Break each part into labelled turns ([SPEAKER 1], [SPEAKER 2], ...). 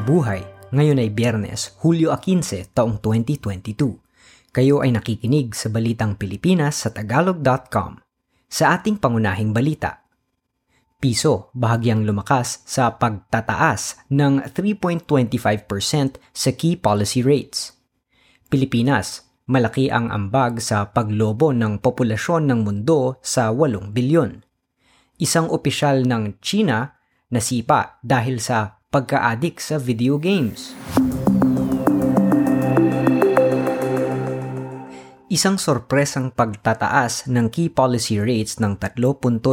[SPEAKER 1] Mabuhay! Ngayon ay Biyernes, Hulyo 15, taong 2022. Kayo ay nakikinig sa Balitang Pilipinas sa Tagalog.com. Sa ating pangunahing balita, Piso bahagyang lumakas sa pagtataas ng 3.25% sa key policy rates. Pilipinas, malaki ang ambag sa paglobo ng populasyon ng mundo sa 8 bilyon. Isang opisyal ng China nasipa dahil sa pagka-addict sa video games. Isang sorpresang pagtataas ng key policy rates ng 3.25%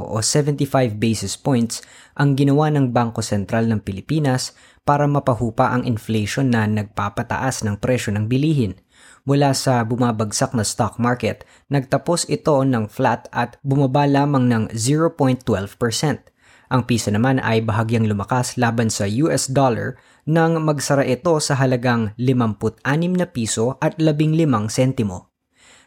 [SPEAKER 1] o 75 basis points ang ginawa ng Bangko Sentral ng Pilipinas para mapahupa ang inflation na nagpapataas ng presyo ng bilihin. Mula sa bumabagsak na stock market, nagtapos ito ng flat at bumaba lamang ng 0.12%. Ang piso naman ay bahagyang lumakas laban sa US dollar nang magsara ito sa halagang 56 na piso at 15 sentimo.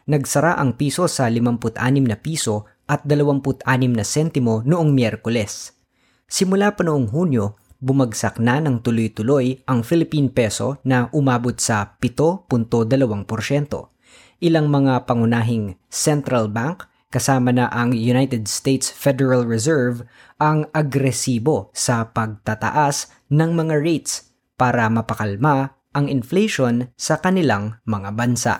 [SPEAKER 1] Nagsara ang piso sa 56 na piso at 26 na sentimo noong Miyerkules. Simula pa noong Hunyo, bumagsak na ng tuloy-tuloy ang Philippine peso na umabot sa 7.2%. Ilang mga pangunahing central bank kasama na ang United States Federal Reserve ang agresibo sa pagtataas ng mga rates para mapakalma ang inflation sa kanilang mga bansa.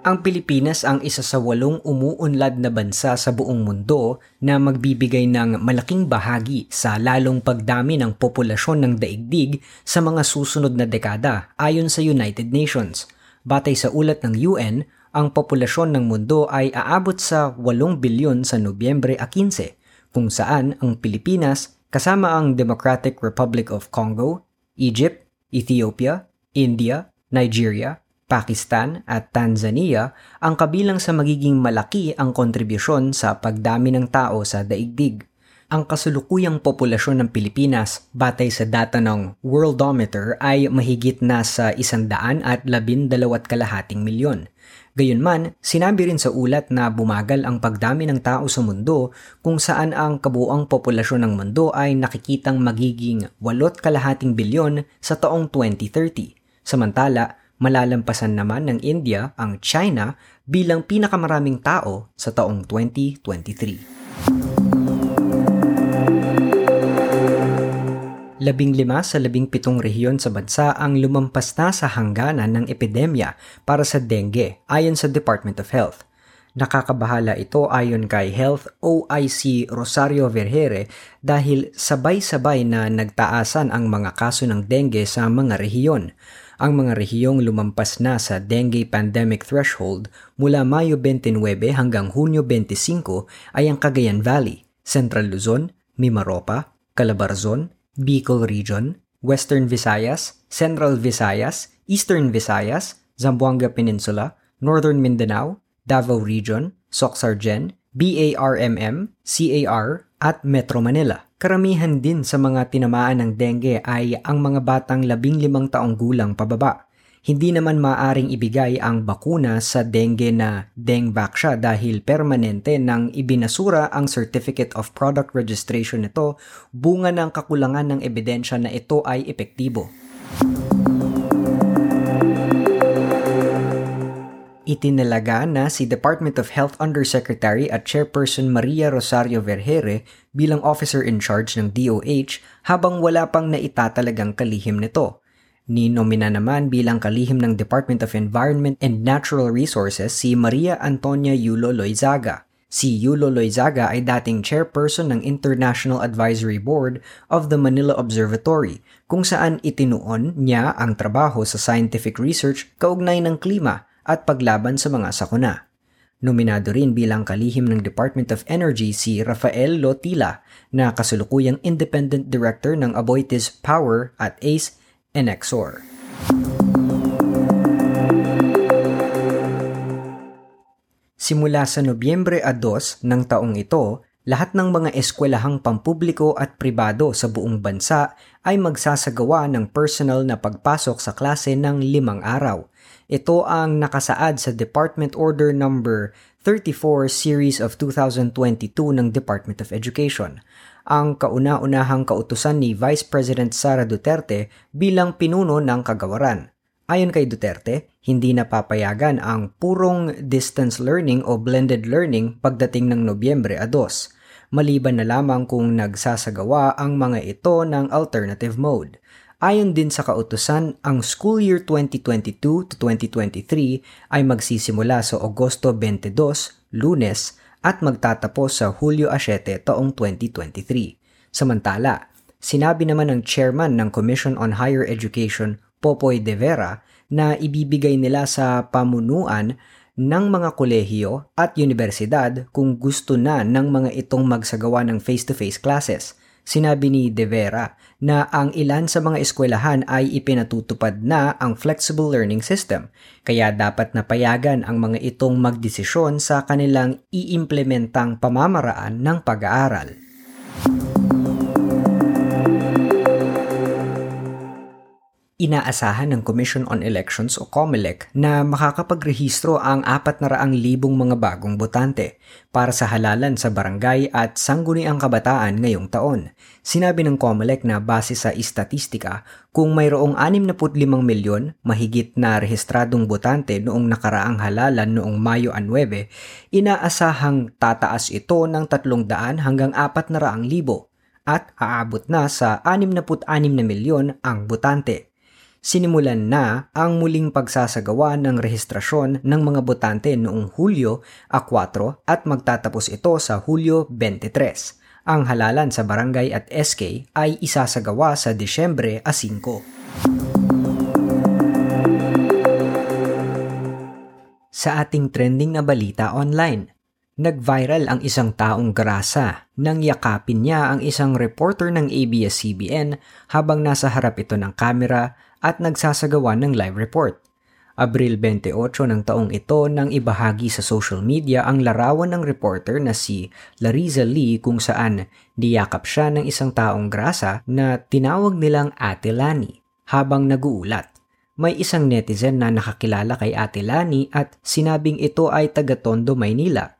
[SPEAKER 1] Ang Pilipinas ang isa sa walong umuunlad na bansa sa buong mundo na magbibigay ng malaking bahagi sa lalong pagdami ng populasyon ng daigdig sa mga susunod na dekada ayon sa United Nations – Batay sa ulat ng UN, ang populasyon ng mundo ay aabot sa 8 bilyon sa Nobyembre 15, kung saan ang Pilipinas kasama ang Democratic Republic of Congo, Egypt, Ethiopia, India, Nigeria, Pakistan at Tanzania ang kabilang sa magiging malaki ang kontribusyon sa pagdami ng tao sa daigdig. Ang kasulukuyang populasyon ng Pilipinas batay sa data ng Worldometer ay mahigit na sa isandaan at labindalawat kalahating milyon. Gayunman, sinabi rin sa ulat na bumagal ang pagdami ng tao sa mundo kung saan ang kabuang populasyon ng mundo ay nakikitang magiging walot kalahating bilyon sa taong 2030. Samantala, malalampasan naman ng India ang China bilang pinakamaraming tao sa taong 2023. Labing lima sa labing pitong rehiyon sa bansa ang lumampas na sa hangganan ng epidemya para sa dengue ayon sa Department of Health. Nakakabahala ito ayon kay Health OIC Rosario Vergere dahil sabay-sabay na nagtaasan ang mga kaso ng dengue sa mga rehiyon. Ang mga rehiyong lumampas na sa dengue pandemic threshold mula Mayo 29 hanggang Hunyo 25 ay ang Cagayan Valley, Central Luzon, Mimaropa, Calabarzon, Bicol Region, Western Visayas, Central Visayas, Eastern Visayas, Zamboanga Peninsula, Northern Mindanao, Davao Region, Soxargen, BARMM, CAR, at Metro Manila. Karamihan din sa mga tinamaan ng dengue ay ang mga batang 15 taong gulang pababa hindi naman maaring ibigay ang bakuna sa dengue na Dengvaxia dahil permanente nang ibinasura ang Certificate of Product Registration nito bunga ng kakulangan ng ebidensya na ito ay epektibo. Itinalaga na si Department of Health Undersecretary at Chairperson Maria Rosario Vergere bilang officer in charge ng DOH habang wala pang naitatalagang kalihim nito. Ninomina naman bilang kalihim ng Department of Environment and Natural Resources si Maria Antonia Yulo Loizaga. Si Yulo Loizaga ay dating chairperson ng International Advisory Board of the Manila Observatory kung saan itinuon niya ang trabaho sa scientific research kaugnay ng klima at paglaban sa mga sakuna. Nominado rin bilang kalihim ng Department of Energy si Rafael Lotila na kasulukuyang independent director ng Aboitiz Power at ACE and XOR. Simula sa Nobyembre 2 ng taong ito, lahat ng mga eskwelahang pampubliko at pribado sa buong bansa ay magsasagawa ng personal na pagpasok sa klase ng limang araw. Ito ang nakasaad sa Department Order Number 34 Series of 2022 ng Department of Education ang kauna-unahang kautusan ni Vice President Sara Duterte bilang pinuno ng kagawaran. Ayon kay Duterte, hindi napapayagan ang purong distance learning o blended learning pagdating ng Nobyembre a 2, maliban na lamang kung nagsasagawa ang mga ito ng alternative mode. Ayon din sa kautusan, ang school year 2022 to 2023 ay magsisimula sa Agosto 22, lunes, at magtatapos sa Hulyo 7 taong 2023. Samantala, sinabi naman ng chairman ng Commission on Higher Education, Popoy De Vera, na ibibigay nila sa pamunuan ng mga kolehiyo at universidad kung gusto na ng mga itong magsagawa ng face-to-face classes Sinabi ni De Vera na ang ilan sa mga eskwelahan ay ipinatutupad na ang flexible learning system, kaya dapat napayagan ang mga itong magdesisyon sa kanilang iimplementang pamamaraan ng pag-aaral. Inaasahan ng Commission on Elections o COMELEC na makakapagrehistro ang 400,000 mga bagong botante para sa halalan sa barangay at sangguniang kabataan ngayong taon. Sinabi ng COMELEC na base sa istatistika, kung mayroong 65 milyon mahigit na rehistradong botante noong nakaraang halalan noong Mayo 9, inaasahang tataas ito ng 300 hanggang 400,000 at aabot na sa 66 na milyon ang botante sinimulan na ang muling pagsasagawa ng rehistrasyon ng mga botante noong Hulyo a 4 at magtatapos ito sa Hulyo 23. Ang halalan sa barangay at SK ay isasagawa sa Disyembre a 5. Sa ating trending na balita online, Nag-viral ang isang taong grasa nang yakapin niya ang isang reporter ng ABS-CBN habang nasa harap ito ng kamera at nagsasagawa ng live report. Abril 28 ng taong ito nang ibahagi sa social media ang larawan ng reporter na si Larissa Lee kung saan diyakap siya ng isang taong grasa na tinawag nilang Ate Lani habang naguulat. May isang netizen na nakakilala kay Ate Lani at sinabing ito ay taga Tondo, Maynila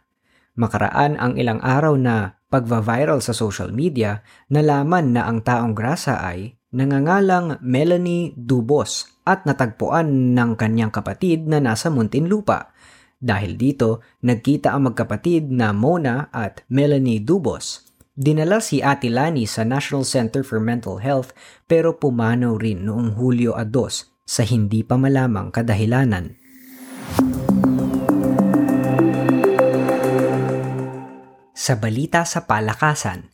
[SPEAKER 1] Makaraan ang ilang araw na pagva-viral sa social media, nalaman na ang taong grasa ay nangangalang Melanie Dubos at natagpuan ng kanyang kapatid na nasa Muntinlupa. Dahil dito, nagkita ang magkapatid na Mona at Melanie Dubos. Dinala si Ate Lani sa National Center for Mental Health pero pumanaw rin noong Hulyo 2 sa hindi pa malamang kadahilanan. Sa balita sa palakasan,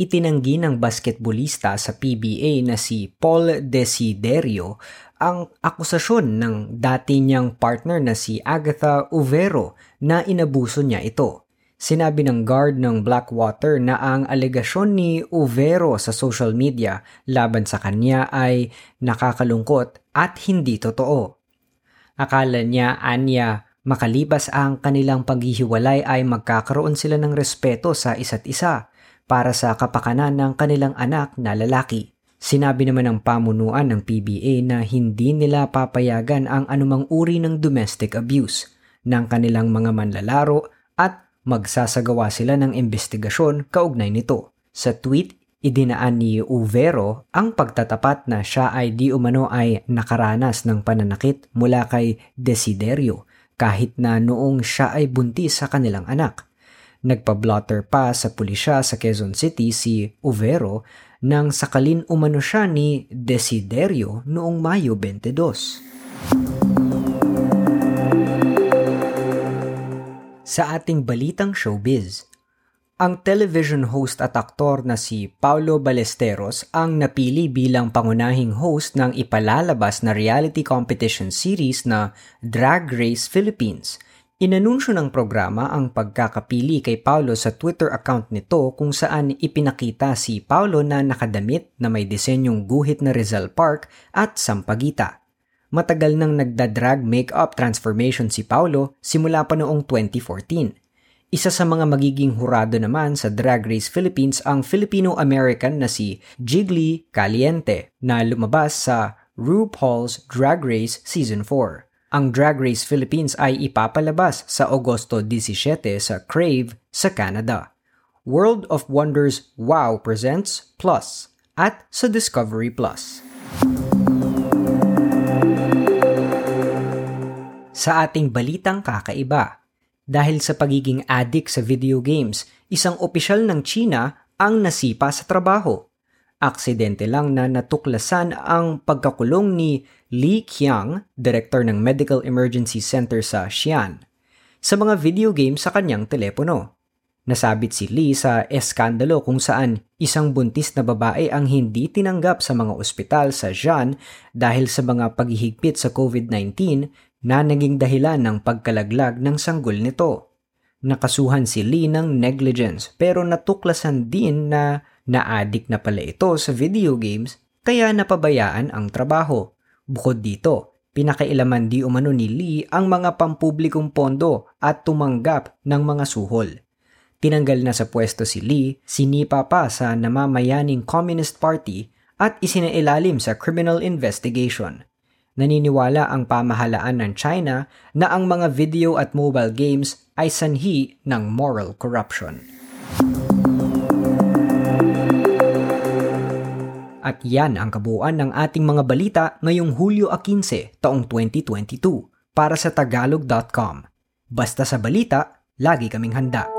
[SPEAKER 1] itinanggi ng basketbolista sa PBA na si Paul Desiderio ang akusasyon ng dati niyang partner na si Agatha Uvero na inabuso niya ito. Sinabi ng guard ng Blackwater na ang alegasyon ni Uvero sa social media laban sa kanya ay nakakalungkot at hindi totoo. Akala niya anya Makalipas ang kanilang paghihiwalay ay magkakaroon sila ng respeto sa isa't isa para sa kapakanan ng kanilang anak na lalaki. Sinabi naman ng pamunuan ng PBA na hindi nila papayagan ang anumang uri ng domestic abuse ng kanilang mga manlalaro at magsasagawa sila ng investigasyon kaugnay nito. Sa tweet, idinaan ni Uvero ang pagtatapat na siya ay di umano ay nakaranas ng pananakit mula kay Desiderio kahit na noong siya ay buntis sa kanilang anak. Nagpa-blotter pa sa pulisya sa Quezon City si Uvero nang sakalin umano siya ni Desiderio noong Mayo 22. Sa ating balitang showbiz, ang television host at aktor na si Paulo Ballesteros ang napili bilang pangunahing host ng ipalalabas na reality competition series na Drag Race Philippines. Inanunsyo ng programa ang pagkakapili kay Paulo sa Twitter account nito kung saan ipinakita si Paulo na nakadamit na may disenyong guhit na Rizal Park at Sampagita. Matagal nang nagda-drag makeup transformation si Paulo simula pa noong 2014 isa sa mga magiging hurado naman sa Drag Race Philippines ang Filipino-American na si Jiggly Caliente na lumabas sa RuPaul's Drag Race Season 4. Ang Drag Race Philippines ay ipapalabas sa Agosto 17 sa Crave sa Canada. World of Wonders Wow presents Plus at sa Discovery Plus. Sa ating balitang kakaiba, dahil sa pagiging addict sa video games, isang opisyal ng China ang nasipa sa trabaho. Aksidente lang na natuklasan ang pagkakulong ni Li Qiang, director ng Medical Emergency Center sa Xi'an, sa mga video games sa kanyang telepono. Nasabit si Lee sa eskandalo kung saan isang buntis na babae ang hindi tinanggap sa mga ospital sa Xi'an dahil sa mga paghihigpit sa COVID-19 na naging dahilan ng pagkalaglag ng sanggol nito. Nakasuhan si Lee ng negligence pero natuklasan din na na-addict na pala ito sa video games kaya napabayaan ang trabaho. Bukod dito, pinakailaman di umano ni Lee ang mga pampublikong pondo at tumanggap ng mga suhol. Tinanggal na sa pwesto si Lee, sinipa pa sa namamayaning Communist Party at isinailalim sa criminal investigation. Naniniwala ang pamahalaan ng China na ang mga video at mobile games ay sanhi ng moral corruption. At yan ang kabuuan ng ating mga balita ngayong Hulyo 15, taong 2022 para sa tagalog.com. Basta sa balita, lagi kaming handa.